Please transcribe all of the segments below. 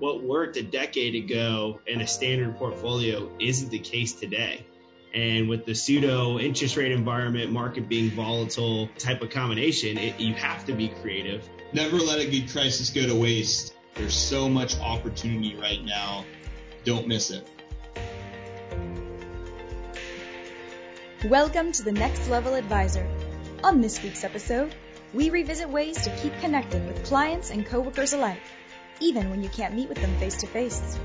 what worked a decade ago in a standard portfolio isn't the case today. And with the pseudo interest rate environment, market being volatile type of combination, it, you have to be creative. Never let a good crisis go to waste. There's so much opportunity right now. Don't miss it. Welcome to the Next Level Advisor. On this week's episode, we revisit ways to keep connecting with clients and coworkers alike, even when you can't meet with them face to face.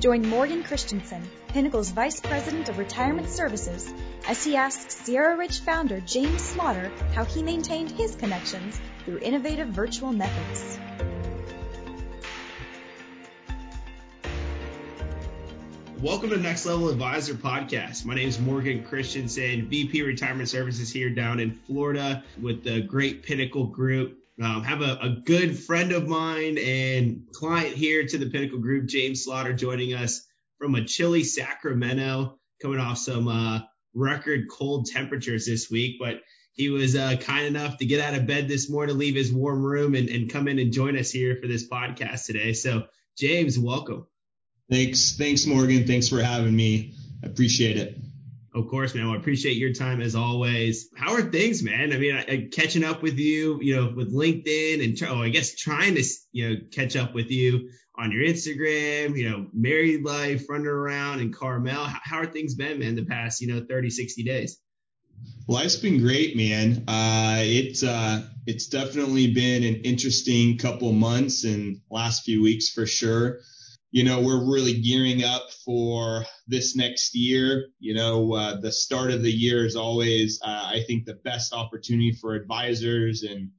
Join Morgan Christiansen, Pinnacle's Vice President of Retirement Services, as he asks Sierra Ridge founder James Slaughter how he maintained his connections through innovative virtual methods. Welcome to Next Level Advisor Podcast. My name is Morgan Christiansen, VP Retirement Services here down in Florida with the great Pinnacle Group. Um, have a, a, good friend of mine and client here to the Pinnacle Group, James Slaughter, joining us from a chilly Sacramento, coming off some uh, record cold temperatures this week. But he was uh, kind enough to get out of bed this morning, to leave his warm room, and, and come in and join us here for this podcast today. So, James, welcome. Thanks. Thanks, Morgan. Thanks for having me. I appreciate it. Of course, man. I appreciate your time as always. How are things, man? I mean, I, I, catching up with you, you know, with LinkedIn and, oh, I guess trying to, you know, catch up with you on your Instagram, you know, married life, running around in Carmel. How, how are things been, man, the past, you know, 30, 60 days? Life's been great, man. Uh, it's, uh, it's definitely been an interesting couple months and last few weeks for sure you know, we're really gearing up for this next year. You know, uh, the start of the year is always, uh, I think, the best opportunity for advisors and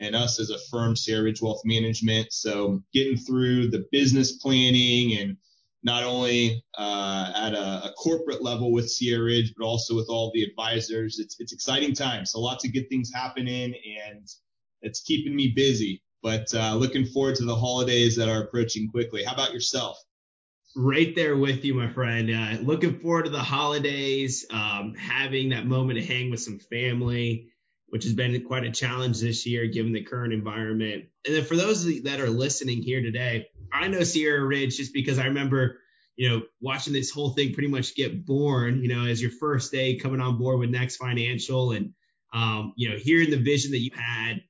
and us as a firm, Sierra Ridge Wealth Management. So getting through the business planning and not only uh, at a, a, corporate level with Sierra Ridge, but also with all the advisors. It's it's exciting times. So lots of good things happening, and it's keeping me busy. But uh, looking forward to the holidays that are approaching quickly. How about yourself? Right there with you, my friend. Uh, looking forward to the holidays, um, having that moment to hang with some family, which has been quite a challenge this year given the current environment. And then for those that are listening here today, I know Sierra Ridge just because I remember, you know, watching this whole thing pretty much get born, you know, as your first day coming on board with Next Financial and, um, you know, hearing the vision that you had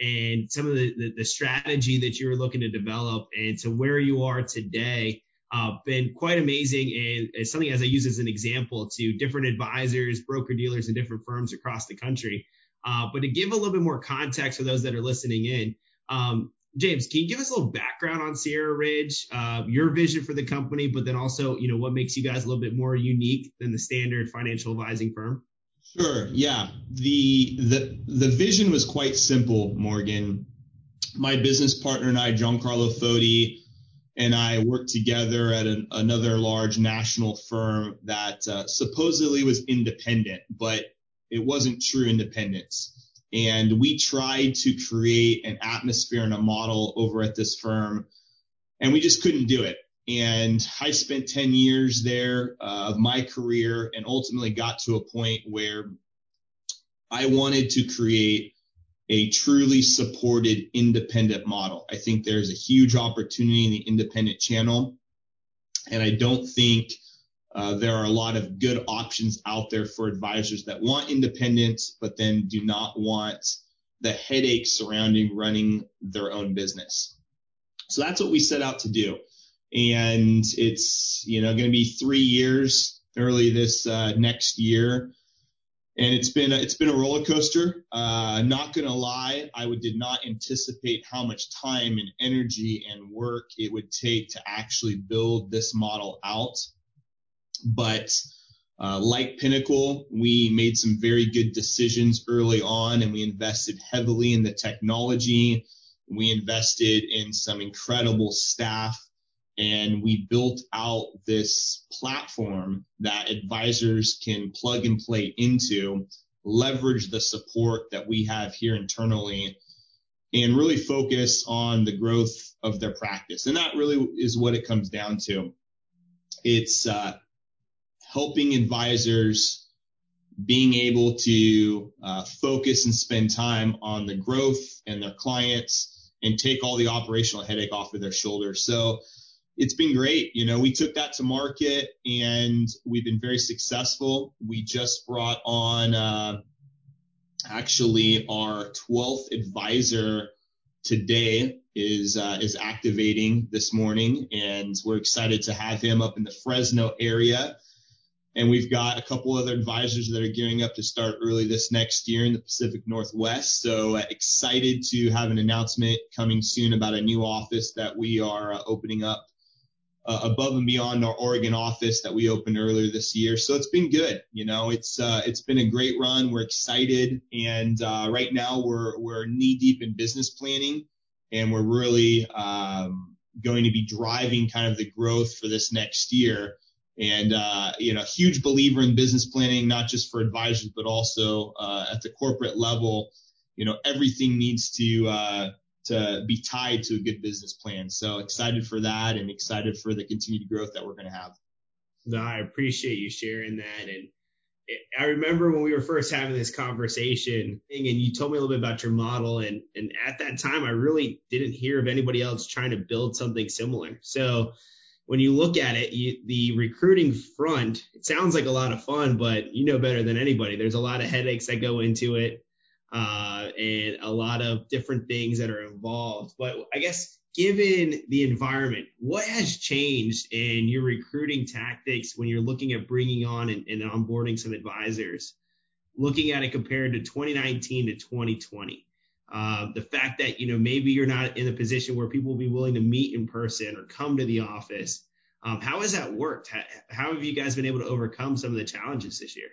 and some of the, the, the, strategy that you were looking to develop and to where you are today uh, been quite amazing and it's something as I use as an example to different advisors, broker dealers, and different firms across the country. Uh, but to give a little bit more context for those that are listening in, um, James, can you give us a little background on Sierra Ridge, uh, your vision for the company, but then also, you know, what makes you guys a little bit more unique than the standard financial advising firm? Sure. Yeah. The the the vision was quite simple, Morgan. My business partner and I, Giancarlo Fodi, and I worked together at an, another large national firm that uh, supposedly was independent, but it wasn't true independence. And we tried to create an atmosphere and a model over at this firm, and we just couldn't do it. And I spent 10 years there uh, of my career and ultimately got to a point where I wanted to create a truly supported independent model. I think there's a huge opportunity in the independent channel. And I don't think uh, there are a lot of good options out there for advisors that want independence, but then do not want the headache surrounding running their own business. So that's what we set out to do and it's you know going to be three years early this uh, next year. And it's been a, it's been a roller coaster. Uh, not going to lie i would, did not anticipate how much time and energy and work it would take to actually build this model out. But uh, like pinnacle we made some very good decisions early on and we invested heavily in the technology. We invested in some incredible staff and we built out this platform that advisors can plug and play into, leverage the support that we have here internally, and really focus on the growth of their practice. And that really is what it comes down to. It's uh, helping advisors being able to uh, focus and spend time on the growth and their clients and take all the operational headache off of their shoulders. So it's been great. You know, we took that to market and we've been very successful. We just brought on uh, actually our 12th advisor today is uh, is activating this morning, and we're excited to have him up in the Fresno area. And we've got a couple other advisors that are gearing up to start early this next year in the Pacific Northwest. So uh, excited to have an announcement coming soon about a new office that we are uh, opening up above and beyond our Oregon office that we opened earlier this year. So it's been good. You know, it's uh, it's been a great run. We're excited, and uh, right now we're we're knee deep in business planning, and we're really um, going to be driving kind of the growth for this next year. And uh, you know, huge believer in business planning, not just for advisors, but also uh, at the corporate level. You know, everything needs to uh, to be tied to a good business plan. So excited for that and excited for the continued growth that we're going to have. No, I appreciate you sharing that. And I remember when we were first having this conversation and you told me a little bit about your model. And, and at that time, I really didn't hear of anybody else trying to build something similar. So when you look at it, you, the recruiting front, it sounds like a lot of fun, but you know better than anybody. There's a lot of headaches that go into it uh, and a lot of different things that are involved. But I guess given the environment, what has changed in your recruiting tactics when you're looking at bringing on and, and onboarding some advisors, looking at it compared to 2019 to 2020? Uh, the fact that you know maybe you're not in a position where people will be willing to meet in person or come to the office. Um, how has that worked? How, how have you guys been able to overcome some of the challenges this year?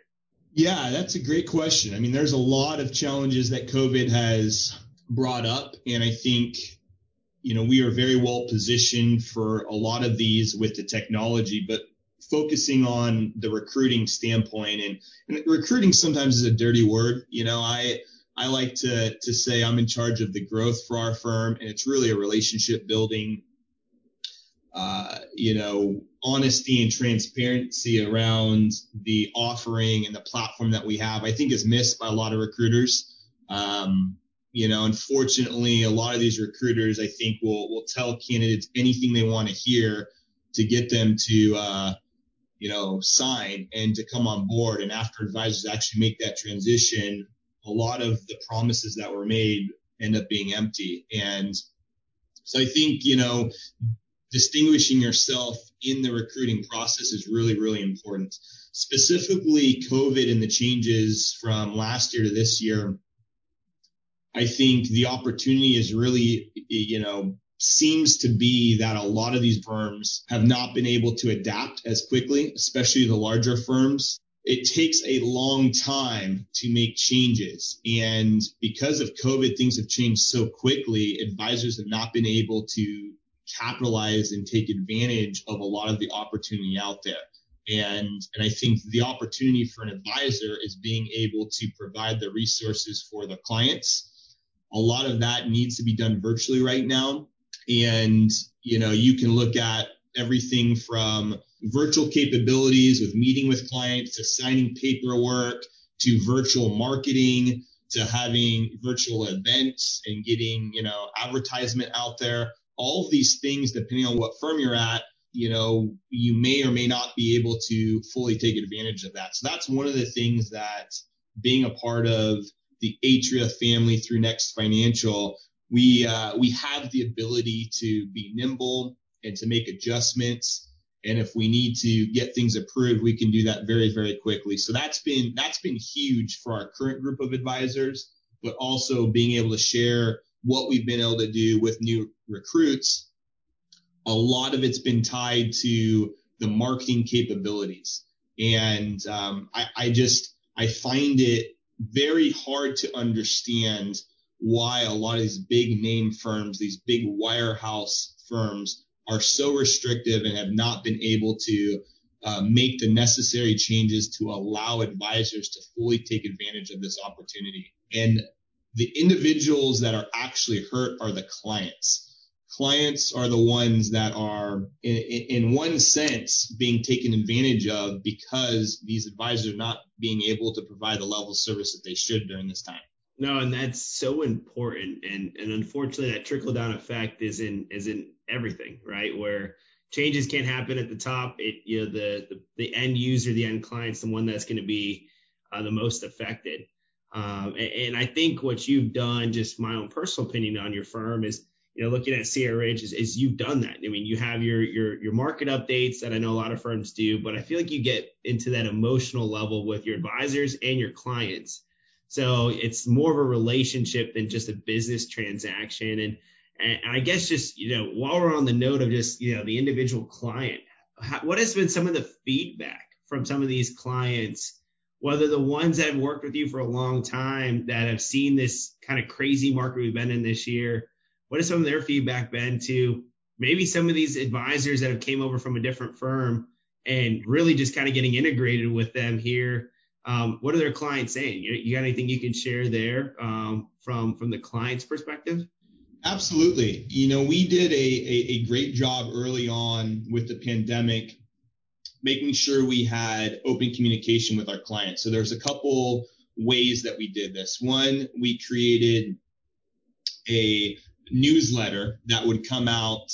Yeah, that's a great question. I mean, there's a lot of challenges that COVID has brought up, and I think you know we are very well positioned for a lot of these with the technology, but focusing on the recruiting standpoint and, and recruiting sometimes is a dirty word. You know, I I like to to say I'm in charge of the growth for our firm, and it's really a relationship building uh, you know, honesty and transparency around the offering and the platform that we have, I think is missed by a lot of recruiters. Um, you know, unfortunately, a lot of these recruiters, I think, will will tell candidates anything they want to hear to get them to, uh, you know, sign and to come on board. And after advisors actually make that transition, a lot of the promises that were made end up being empty. And so I think, you know, distinguishing yourself in the recruiting process is really, really important. Specifically, COVID and the changes from last year to this year, I think the opportunity is really, you know, seems to be that a lot of these firms have not been able to adapt as quickly, especially the larger firms. It takes a long time to make changes. And because of COVID, things have changed so quickly. Advisors have not been able to capitalize and take advantage of a lot of the opportunity out there. And, and I think the opportunity for an advisor is being able to provide the resources for the clients. A lot of that needs to be done virtually right now. And, you know, you can look at everything from virtual capabilities with meeting with clients to signing paperwork to virtual marketing to having virtual events and getting, you know, advertisement out there all of these things, depending on what firm you're at, you know, you may or may not be able to fully take advantage of that. So that's one of the things that being a part of the Atria family through Next Financial, we uh, we have the ability to be nimble and to make adjustments. And if we need to get things approved, we can do that very, very quickly. So that's been that's been huge for our current group of advisors, but also being able to share what we've been able to do with new recruits, a lot of it's been tied to the marketing capabilities. And um, I, I just, I find it very hard to understand why a lot of these big name firms, these big wirehouse firms are so restrictive and have not been able to uh, make the necessary changes to allow advisors to fully take advantage of this opportunity. And the individuals that are actually hurt are the clients. Clients are the ones that are, in, in one sense, being taken advantage of because these advisors are not being able to provide the level of service that they should during this time. No, and that's so important. And and unfortunately that trickle down effect is in is in everything, right? Where changes can't happen at the top. It you know the the, the end user, the end client's the one that's going to be uh, the most affected. Um, and, and, I think what you've done, just my own personal opinion on your firm, is you know looking at Sierra Ridge is, is you've done that. I mean, you have your your your market updates that I know a lot of firms do, but I feel like you get into that emotional level with your advisors and your clients. So it's more of a relationship than just a business transaction. And and I guess just, you know, while we're on the note of just, you know, the individual client, how, what has been some of the feedback from some of these clients, whether the ones that have worked with you for a long time that have seen this kind of crazy market we've been in this year? What has some of their feedback been to maybe some of these advisors that have came over from a different firm and really just kind of getting integrated with them here? Um, what are their clients saying? You, you, got anything you can share there um, from from the client's perspective? Absolutely. You know, we did a, a, a great job early on with the pandemic, making sure we had open communication with our clients. So there's a couple ways that we did this. One, we created a newsletter that would come out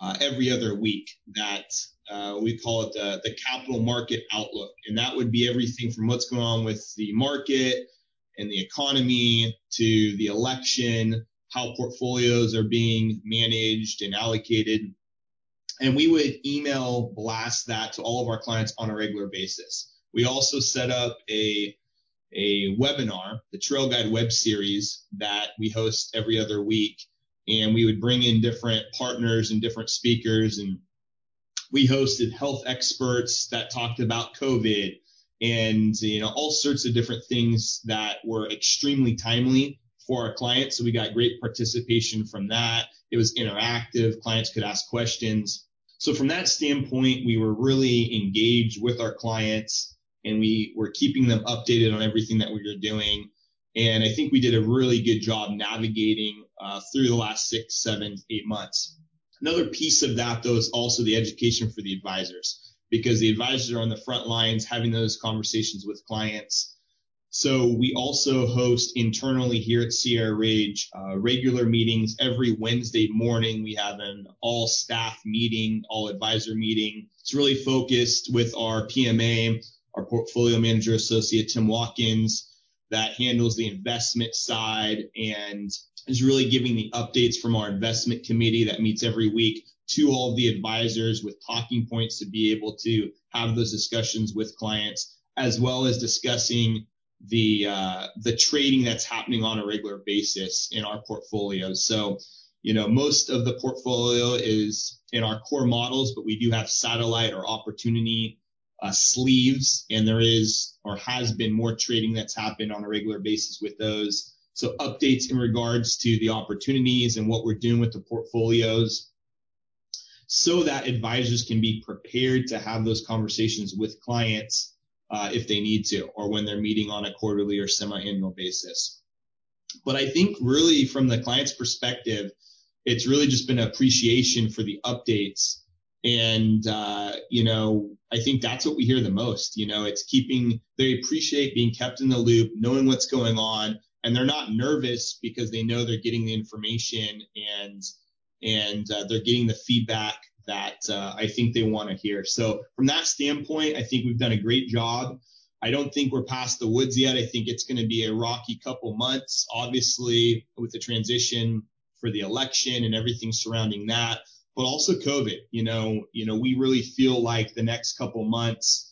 uh, every other week that uh, we call it the, the capital market outlook. And that would be everything from what's going on with the market and the economy to the election how portfolios are being managed and allocated. And we would email blast that to all of our clients on a regular basis. We also set up a a webinar, the Trail Guide web series that we host every other week. And we would bring in different partners and different speakers. And we hosted health experts that talked about COVID and, you know, all sorts of different things that were extremely timely for our clients. So we got great participation from that. It was interactive. Clients could ask questions. So from that standpoint, we were really engaged with our clients and we were keeping them updated on everything that we were doing. And I think we did a really good job navigating uh, through the last six, seven, eight months. Another piece of that, though, is also the education for the advisors because the advisors are on the front lines having those conversations with clients so we also host internally here at Sierra Ridge uh, regular meetings every Wednesday morning. We have an all staff meeting, all advisor meeting. It's really focused with our PMA, our portfolio manager associate, Tim Watkins, that handles the investment side and is really giving the updates from our investment committee that meets every week to all of the advisors with talking points to be able to have those discussions with clients, as well as discussing the uh, the trading that's happening on a regular basis in our portfolio. So, you know, most of the portfolio is in our core models, but we do have satellite or opportunity uh, sleeves, and there is or has been more trading that's happened on a regular basis with those. So updates in regards to the opportunities and what we're doing with the portfolios so that advisors can be prepared to have those conversations with clients if they need to, or when they're meeting on a quarterly or semi-annual basis. But I think really from the client's perspective, it's really just been appreciation for the updates. And, uh, you know, I think that's what we hear the most. You know, it's keeping, they appreciate being kept in the loop, knowing what's going on, and they're not nervous because they know they're getting the information and, and uh, they're getting the feedback that uh, I think they want to hear. So from that standpoint, I think we've done a great job. I don't think we're past the woods yet. I think it's going to be a rocky couple months, obviously with the transition for the election and everything surrounding that, but also COVID. You know, you know, we really feel like the next couple months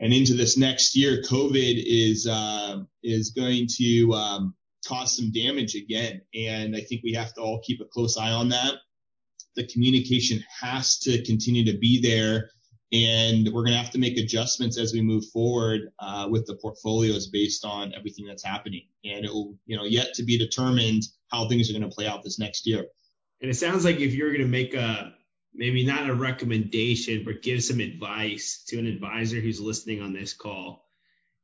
and into this next year, COVID is uh, is going to um, cause some damage again, and I think we have to all keep a close eye on that the communication has to continue to be there. And we're going to have to make adjustments as we move forward uh, with the portfolios based on everything that's happening. And it will, you know, yet to be determined how things are going to play out this next year. And it sounds like if you're going to make a maybe not a recommendation, but give some advice to an advisor who's listening on this call,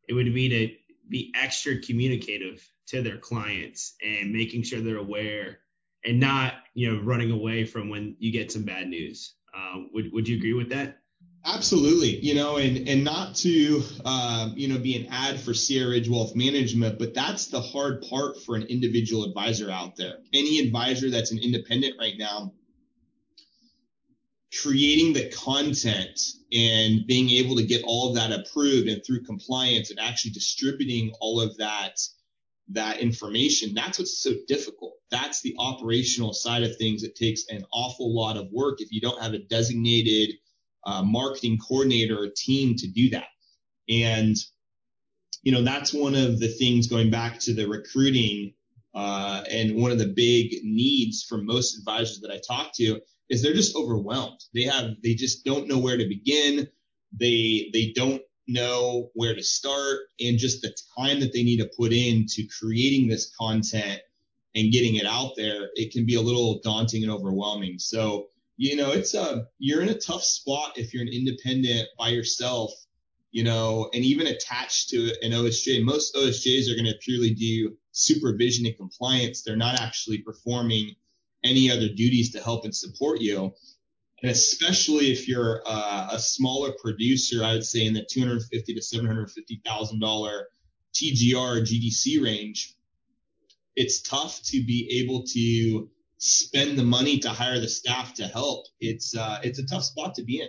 it would be to be extra communicative to their clients and making sure they're aware and not you know running away from when you get some bad news. Uh, would would you agree with that? Absolutely, you know, and and not to uh, you know be an ad for Sierra Ridge Wealth Management, but that's the hard part for an individual advisor out there. Any advisor that's an independent right now, creating the content and being able to get all of that approved and through compliance and actually distributing all of that that information that's what's so difficult that's the operational side of things it takes an awful lot of work if you don't have a designated uh, marketing coordinator or team to do that and you know that's one of the things going back to the recruiting uh, and one of the big needs for most advisors that i talk to is they're just overwhelmed. They have they just don't know where to begin. They they don't know where to start and just the time that they need to put into creating this content and getting it out there, it can be a little daunting and overwhelming. So, you know, it's a you're in a tough spot if you're an independent by yourself, you know, and even attached to an OSJ. Most OSJs are going to purely do supervision and compliance. They're not actually performing any other duties to help and support you. And especially if you're uh, a smaller producer, I would say in the 250 to 750 thousand dollar TGR GDC range, it's tough to be able to spend the money to hire the staff to help. It's uh, it's a tough spot to be in.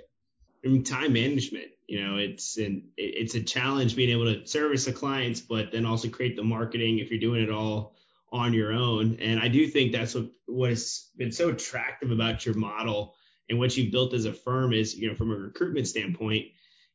I mean, time management, you know, it's an it's a challenge being able to service the clients, but then also create the marketing if you're doing it all on your own. And I do think that's what what's been so attractive about your model and what you've built as a firm is, you know, from a recruitment standpoint,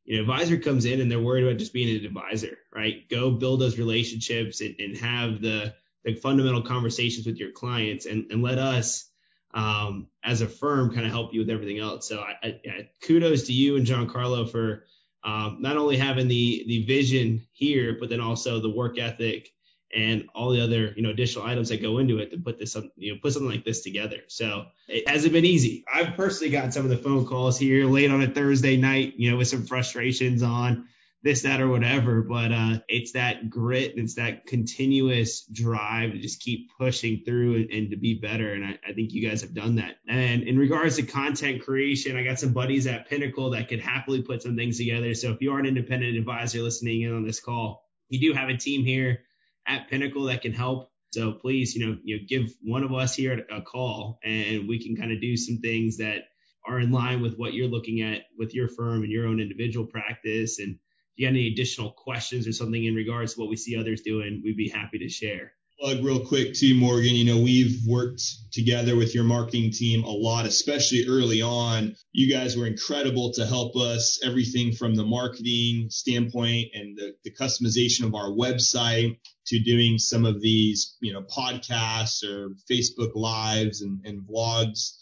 you know, advisor comes in and they're worried about just being an advisor, right? Go build those relationships and, and have the the fundamental conversations with your clients and, and let us um, as a firm kind of help you with everything else. So I, I, kudos to you and Giancarlo for um, not only having the the vision here, but then also the work ethic and all the other you know additional items that go into it to put this you know put something like this together. So it hasn't been easy. I've personally gotten some of the phone calls here late on a thursday night you know with some frustrations on this that or whatever but uh it's that grit it's that continuous drive to just keep pushing through and, and to be better and I, I think you guys have done that. And in regards to content creation i got some buddies at pinnacle that could happily put some things together. So if you are an independent advisor listening in on this call you do have a team here at Pinnacle that can help. So please, you know, you know, give one of us here a call and we can kind of do some things that are in line with what you're looking at with your firm and your own individual practice. And if you got any additional questions or something in regards to what we see others doing, we'd be happy to share plug real quick too, Morgan. You know, we've worked together with your marketing team a lot, especially early on. You guys were incredible to help us everything from the marketing standpoint and the, the customization of our website to doing some of these, you know, podcasts or Facebook lives and, and vlogs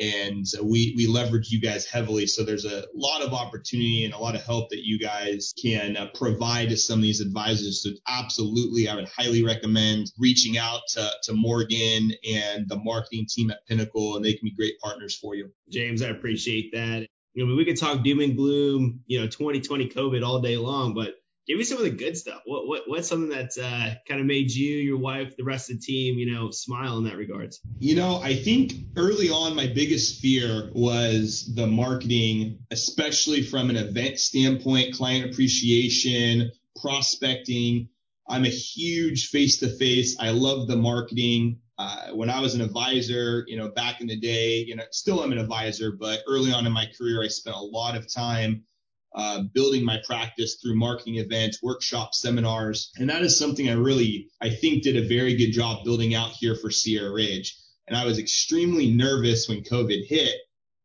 and we we leverage you guys heavily. So there's a lot of opportunity and a lot of help that you guys can uh, provide to some of these advisors. So absolutely, I would highly recommend reaching out to, to Morgan and the marketing team at Pinnacle, and they can be great partners for you. James, I appreciate that. You know, we could talk doom and gloom, you know, 2020 COVID all day long, but give me some of the good stuff. What what what's something that's uh, kind of made you, your wife, the rest of the team, you know, smile in that regards? You know, I think early on my biggest fear was the marketing, especially from an event standpoint, client appreciation, prospecting. I'm a huge face to face. I love the marketing. Uh, when I was an advisor, you know, back in the day, you know, still I'm an advisor, but early on in my career, I spent a lot of time uh, building my practice through marketing events, workshops, seminars. And that is something I really, I think did a very good job building out here for Sierra Ridge. And I was extremely nervous when COVID hit.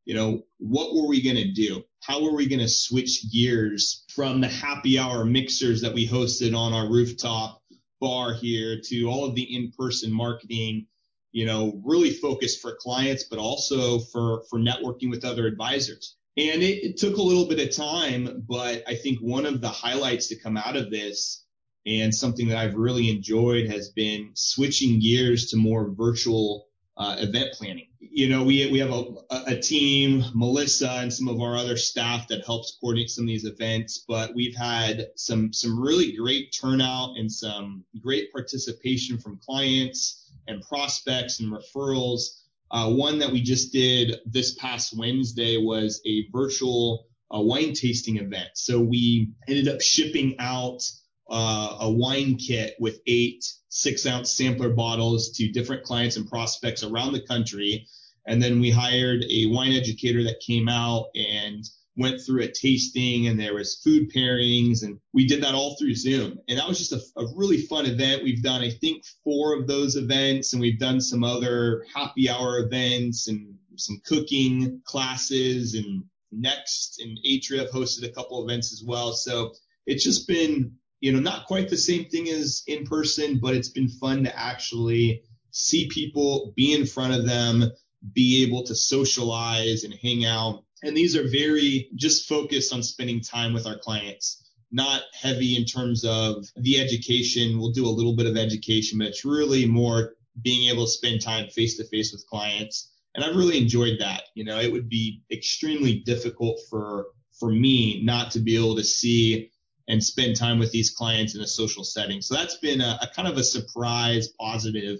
You know, what were we going to do? How were we going to switch gears from the happy hour mixers that we hosted on our rooftop bar here to all of the in-person marketing, you know, really focused for clients, but also for, for networking with other advisors. And it, it, took a little bit of time, but I think one of the highlights to come out of this and something that I've really enjoyed has been switching gears to more virtual uh, event planning. You know, we, we have a, a team, Melissa and some of our other staff that helps coordinate some of these events, but we've had some, some really great turnout and some great participation from clients and prospects and referrals one that we just did this past Wednesday was a virtual a wine tasting event. So we ended up shipping out uh, a wine kit with eight six ounce sampler bottles to different clients and prospects around the country. And then we hired a wine educator that came out and went through a tasting and there was food pairings and we did that all through Zoom. And that was just a, a, really fun event. We've done, I think, four of those events and we've done some other happy hour events and some cooking classes and next and Atria have hosted a couple events as well. So it's just been, you know, not quite the same thing as in person, but it's been fun to actually see people, be in front of them, be able to socialize and hang out and these are very just focused on spending time with our clients, not heavy in terms of the education. We'll do a little bit of education, but it's really more being able to spend time face to face with clients. And I've really enjoyed that. You know, it would be extremely difficult for, for me not to be able to see and spend time with these clients in a social setting. So that's been a, a kind of a surprise positive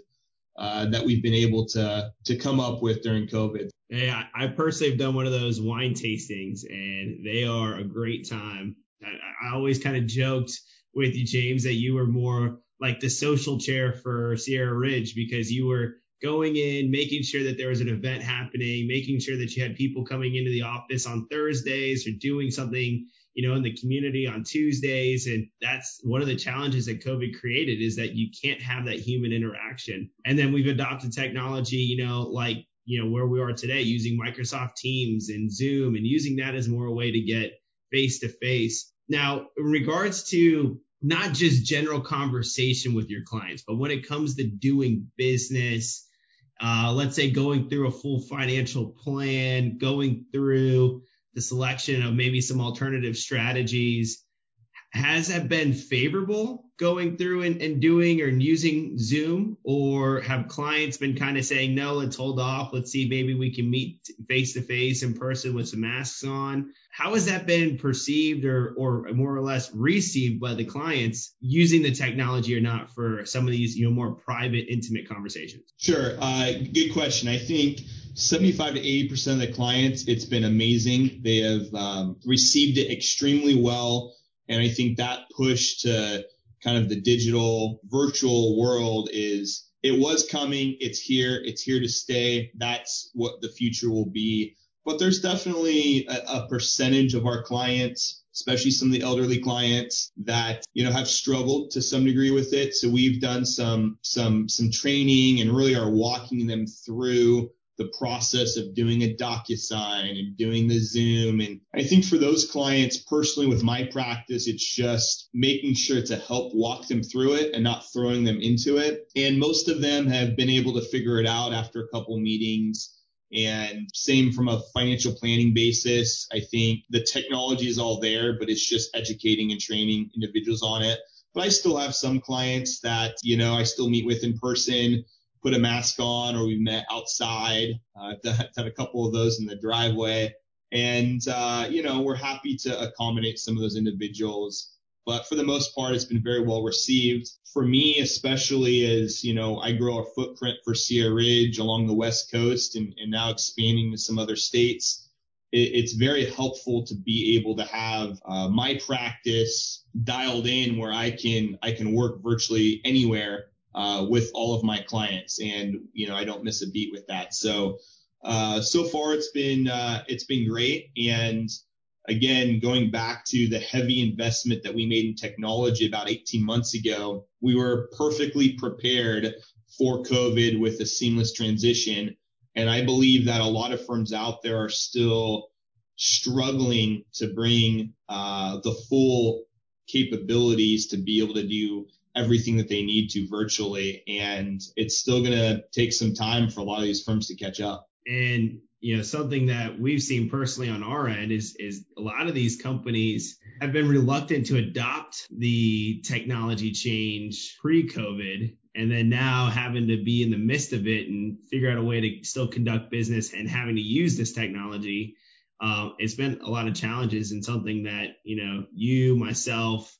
uh, that we've been able to to come up with during COVID. Hey, I, I, personally have done one of those wine tastings, and they are a great time. I, I always kind of joked with you, James, that you were more like the social chair for Sierra Ridge because you were going in, making sure that there was an event happening, making sure that you had people coming into the office on Thursdays or doing something, you know, in the community on Tuesdays. And that's one of the challenges that COVID created is that you can't have that human interaction. And then we've adopted technology, you know, like you know where we are today using Microsoft Teams and Zoom and using that as more a way to get face to face. Now, in regards to not just general conversation with your clients, but when it comes to doing business, uh, let's say going through a full financial plan, going through the selection of maybe some alternative strategies, has that been favorable going through and, and, doing or using Zoom, or have clients been kind of saying, no, let's hold off. Let's see, maybe we can meet face to face in person with some masks on. How has that been perceived or, or more or less received by the clients using the technology or not for some of these, you know, more private, intimate conversations? Sure. Uh, good question. I think 75 to 80% of the clients, it's been amazing. They have um, received it extremely well and I think that push to kind of the digital virtual world is it was coming. It's here. It's here to stay. That's what the future will be. But there's definitely a, a percentage of our clients, especially some of the elderly clients that, you know, have struggled to some degree with it. So we've done some, some, some training and really are walking them through the process of doing a DocuSign and doing the Zoom. And I think for those clients personally with my practice, it's just making sure to help walk them through it and not throwing them into it. And most of them have been able to figure it out after a couple meetings. And same from a financial planning basis. I think the technology is all there, but it's just educating and training individuals on it. But I still have some clients that, you know, I still meet with in person put a mask on or we met outside. Uh, I've done a couple of those in the driveway. And, uh, you know, we're happy to accommodate some of those individuals. But for the most part, it's been very well received. For me, especially as, you know, I grow a footprint for Sierra Ridge along the West Coast and, and now expanding to some other states. It's very helpful to be able to have uh, my practice dialed in where I can, I can work virtually anywhere uh, with all of my clients, and you know I don't miss a beat with that. So uh, so far it's been uh, it's been great, and again going back to the heavy investment that we made in technology about 18 months ago, we were perfectly prepared for COVID with a seamless transition, and I believe that a lot of firms out there are still struggling to bring uh, the full capabilities to be able to do everything that they need to virtually. And it's still going to take some time for a lot of these firms to catch up. And you know something that we've seen personally on our end is is a lot of these companies have been reluctant to adopt the technology change pre-covid and then now having to be in the midst of it and figure out a way to still conduct business and having to use this technology um, it's been a lot of challenges and something that you know you myself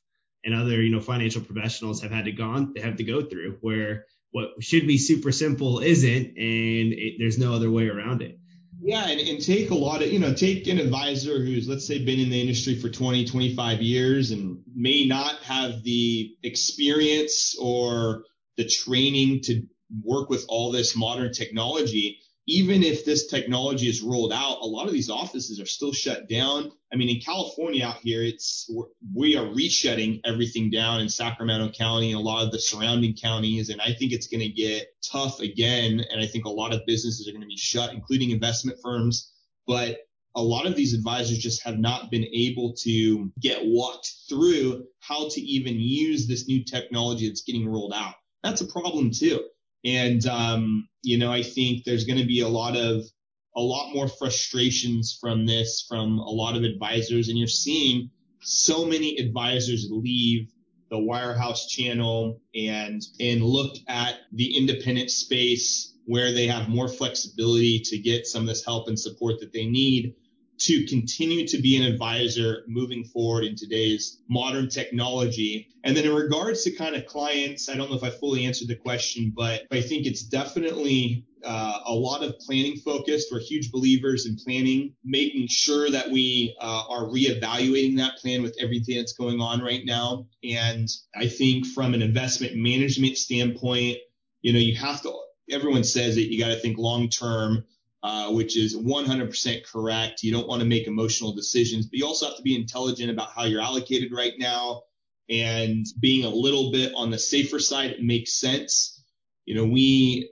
and other you know financial professionals have had to gone They have to go through where what should be super simple isn't and it, there's no other way around it. Yeah, and, and take a lot of, you know, take an advisor who's, let's say, been in the industry for 20, 25 years and may not have the experience or the training to work with all this modern technology even if this technology is rolled out, a lot of these offices are still shut down. I mean, in California out here, it's we are reshutting everything down in Sacramento County and a lot of the surrounding counties, and I think it's going to get tough again. And I think a lot of businesses are going to be shut, including investment firms. But a lot of these advisors just have not been able to get walked through how to even use this new technology that's getting rolled out. That's a problem too. And, um, you know, I think there's going to be a lot of, a lot more frustrations from this from a lot of advisors. And you're seeing so many advisors leave the wirehouse channel and, and look at the independent space where they have more flexibility to get some of this help and support that they need to continue to be an advisor moving forward in today's modern technology. And then in regards to kind of clients, I don't know if I fully answered the question, but I think it's definitely uh, a lot of planning focused. We're huge believers in planning, making sure that we uh, are reevaluating that plan with everything that's going on right now. And I think from an investment management standpoint, you know, you have to, everyone says that you got to think long term Uh, which is 100% correct. You don't want to make emotional decisions, but you also have to be intelligent about how you're allocated right now and being a little bit on the safer side makes sense. You know, we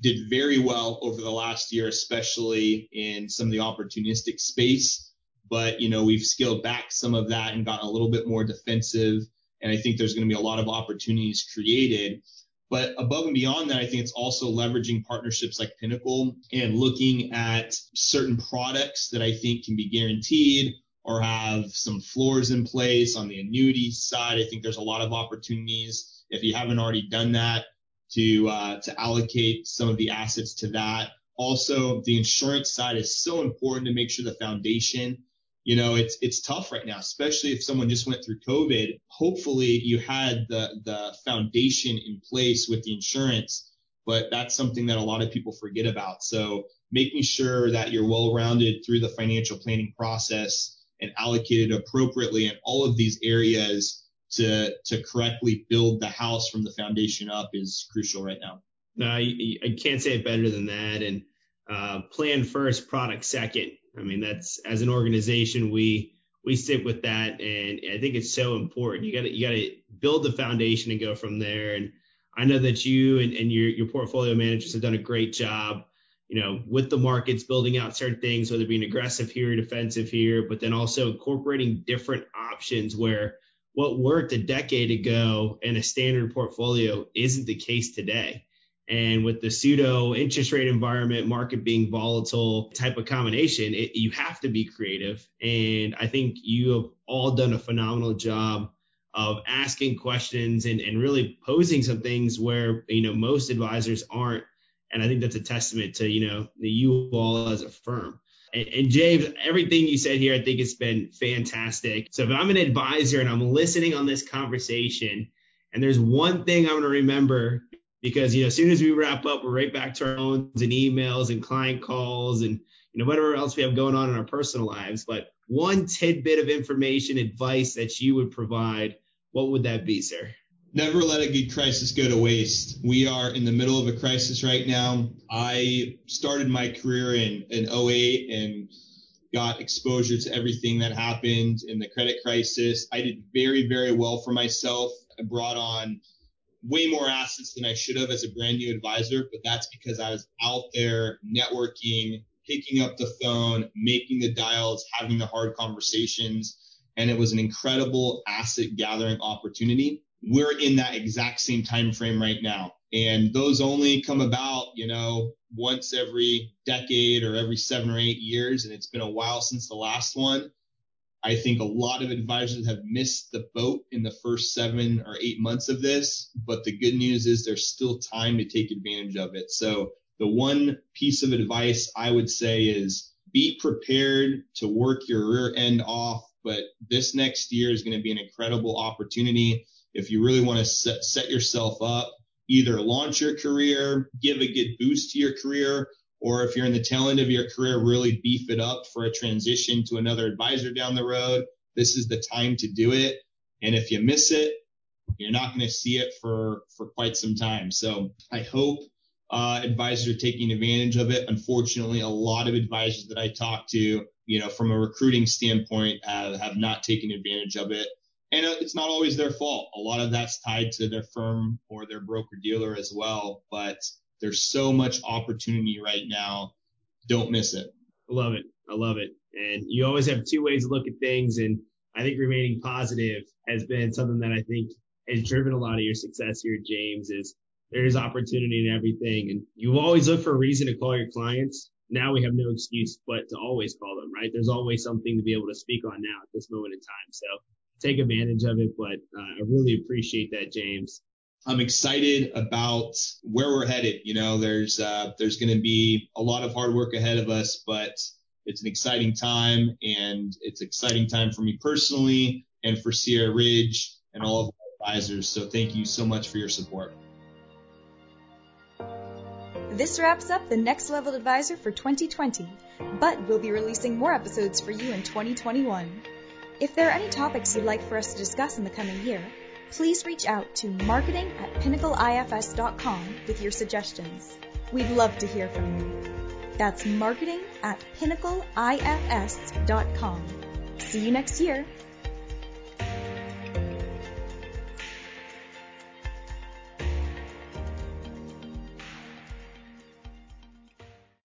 did very well over the last year, especially in some of the opportunistic space, but you know, we've scaled back some of that and gotten a little bit more defensive. And I think there's going to be a lot of opportunities created. But above and beyond that, I think it's also leveraging partnerships like Pinnacle and looking at certain products that I think can be guaranteed or have some floors in place on the annuity side. I think there's a lot of opportunities if you haven't already done that to uh, to allocate some of the assets to that. Also, the insurance side is so important to make sure the foundation you know, it's it's tough right now, especially if someone just went through COVID. Hopefully, you had the the foundation in place with the insurance, but that's something that a lot of people forget about. So making sure that you're well rounded through the financial planning process and allocated appropriately in all of these areas to to correctly build the house from the foundation up is crucial right now. No, I, I can't say it better than that. And uh, plan first, product second. I mean, that's as an organization, we we stick with that, and I think it's so important. You got to you got to build the foundation and go from there. And I know that you and, and your your portfolio managers have done a great job, you know, with the markets building out certain things, whether being aggressive here, defensive here, but then also incorporating different options where what worked a decade ago in a standard portfolio isn't the case today. And with the pseudo interest rate environment, market being volatile type of combination, it, you have to be creative. And I think you have all done a phenomenal job of asking questions and, and really posing some things where, you know, most advisors aren't. And I think that's a testament to, you know, you all as a firm. And, and James, everything you said here, I think it's been fantastic. So if I'm an advisor and I'm listening on this conversation, and there's one thing I'm going to remember because you know as soon as we wrap up we're right back to our phones and emails and client calls and you know whatever else we have going on in our personal lives. But one tidbit of information advice that you would provide what would that be sir? Never let a good crisis go to waste. We are in the middle of a crisis right now. I started my career in, in 08 and got exposure to everything that happened in the credit crisis. I did very very well for myself. I brought on way more assets than I should have as a brand new advisor, but that's because I was out there networking, picking up the phone, making the dials, having the hard conversations. And it was an incredible asset gathering opportunity. We're in that exact same time frame right now. And those only come about, you know, once every decade or every seven or eight years. And it's been a while since the last one. I think a lot of advisors have missed the boat in the first seven or eight months of this, but the good news is there's still time to take advantage of it. So the one piece of advice I would say is be prepared to work your rear end off, but this next year is going to be an incredible opportunity. If you really want to set, set yourself up, either launch your career, give a good boost to your career, or if you're in the tail end of your career, really beef it up for a transition to another advisor down the road. This is the time to do it. And if you miss it, you're not going to see it for, for quite some time. So I hope uh, advisors are taking advantage of it. Unfortunately, a lot of advisors that I talk to, you know, from a recruiting standpoint, uh, have not taken advantage of it. And uh, it's not always their fault. A lot of that's tied to their firm or their broker dealer as well. But there's so much opportunity right now. Don't miss it. I love it. I love it. And you always have two ways to look at things. And I think remaining positive has been something that I think has driven a lot of your success here, James, is there's opportunity in everything. And you always look for a reason to call your clients. Now we have no excuse but to always call them, right? There's always something to be able to speak on now at this moment in time. So take advantage of it. But uh, I really appreciate that, James. I'm excited about where we're headed. You know, there's uh, there's going to be a lot of hard work ahead of us, but it's an exciting time, and it's exciting time for me personally and for Sierra Ridge and all of our advisors. So thank you so much for your support. This wraps up the Next Level Advisor for 2020, but we'll be releasing more episodes for you in 2021. If there are any topics you'd like for us to discuss in the coming year, please reach out to marketing at pinnacleifs.com with your suggestions. We'd love to hear from you. That's marketing at pinnacleifs.com. See you next year.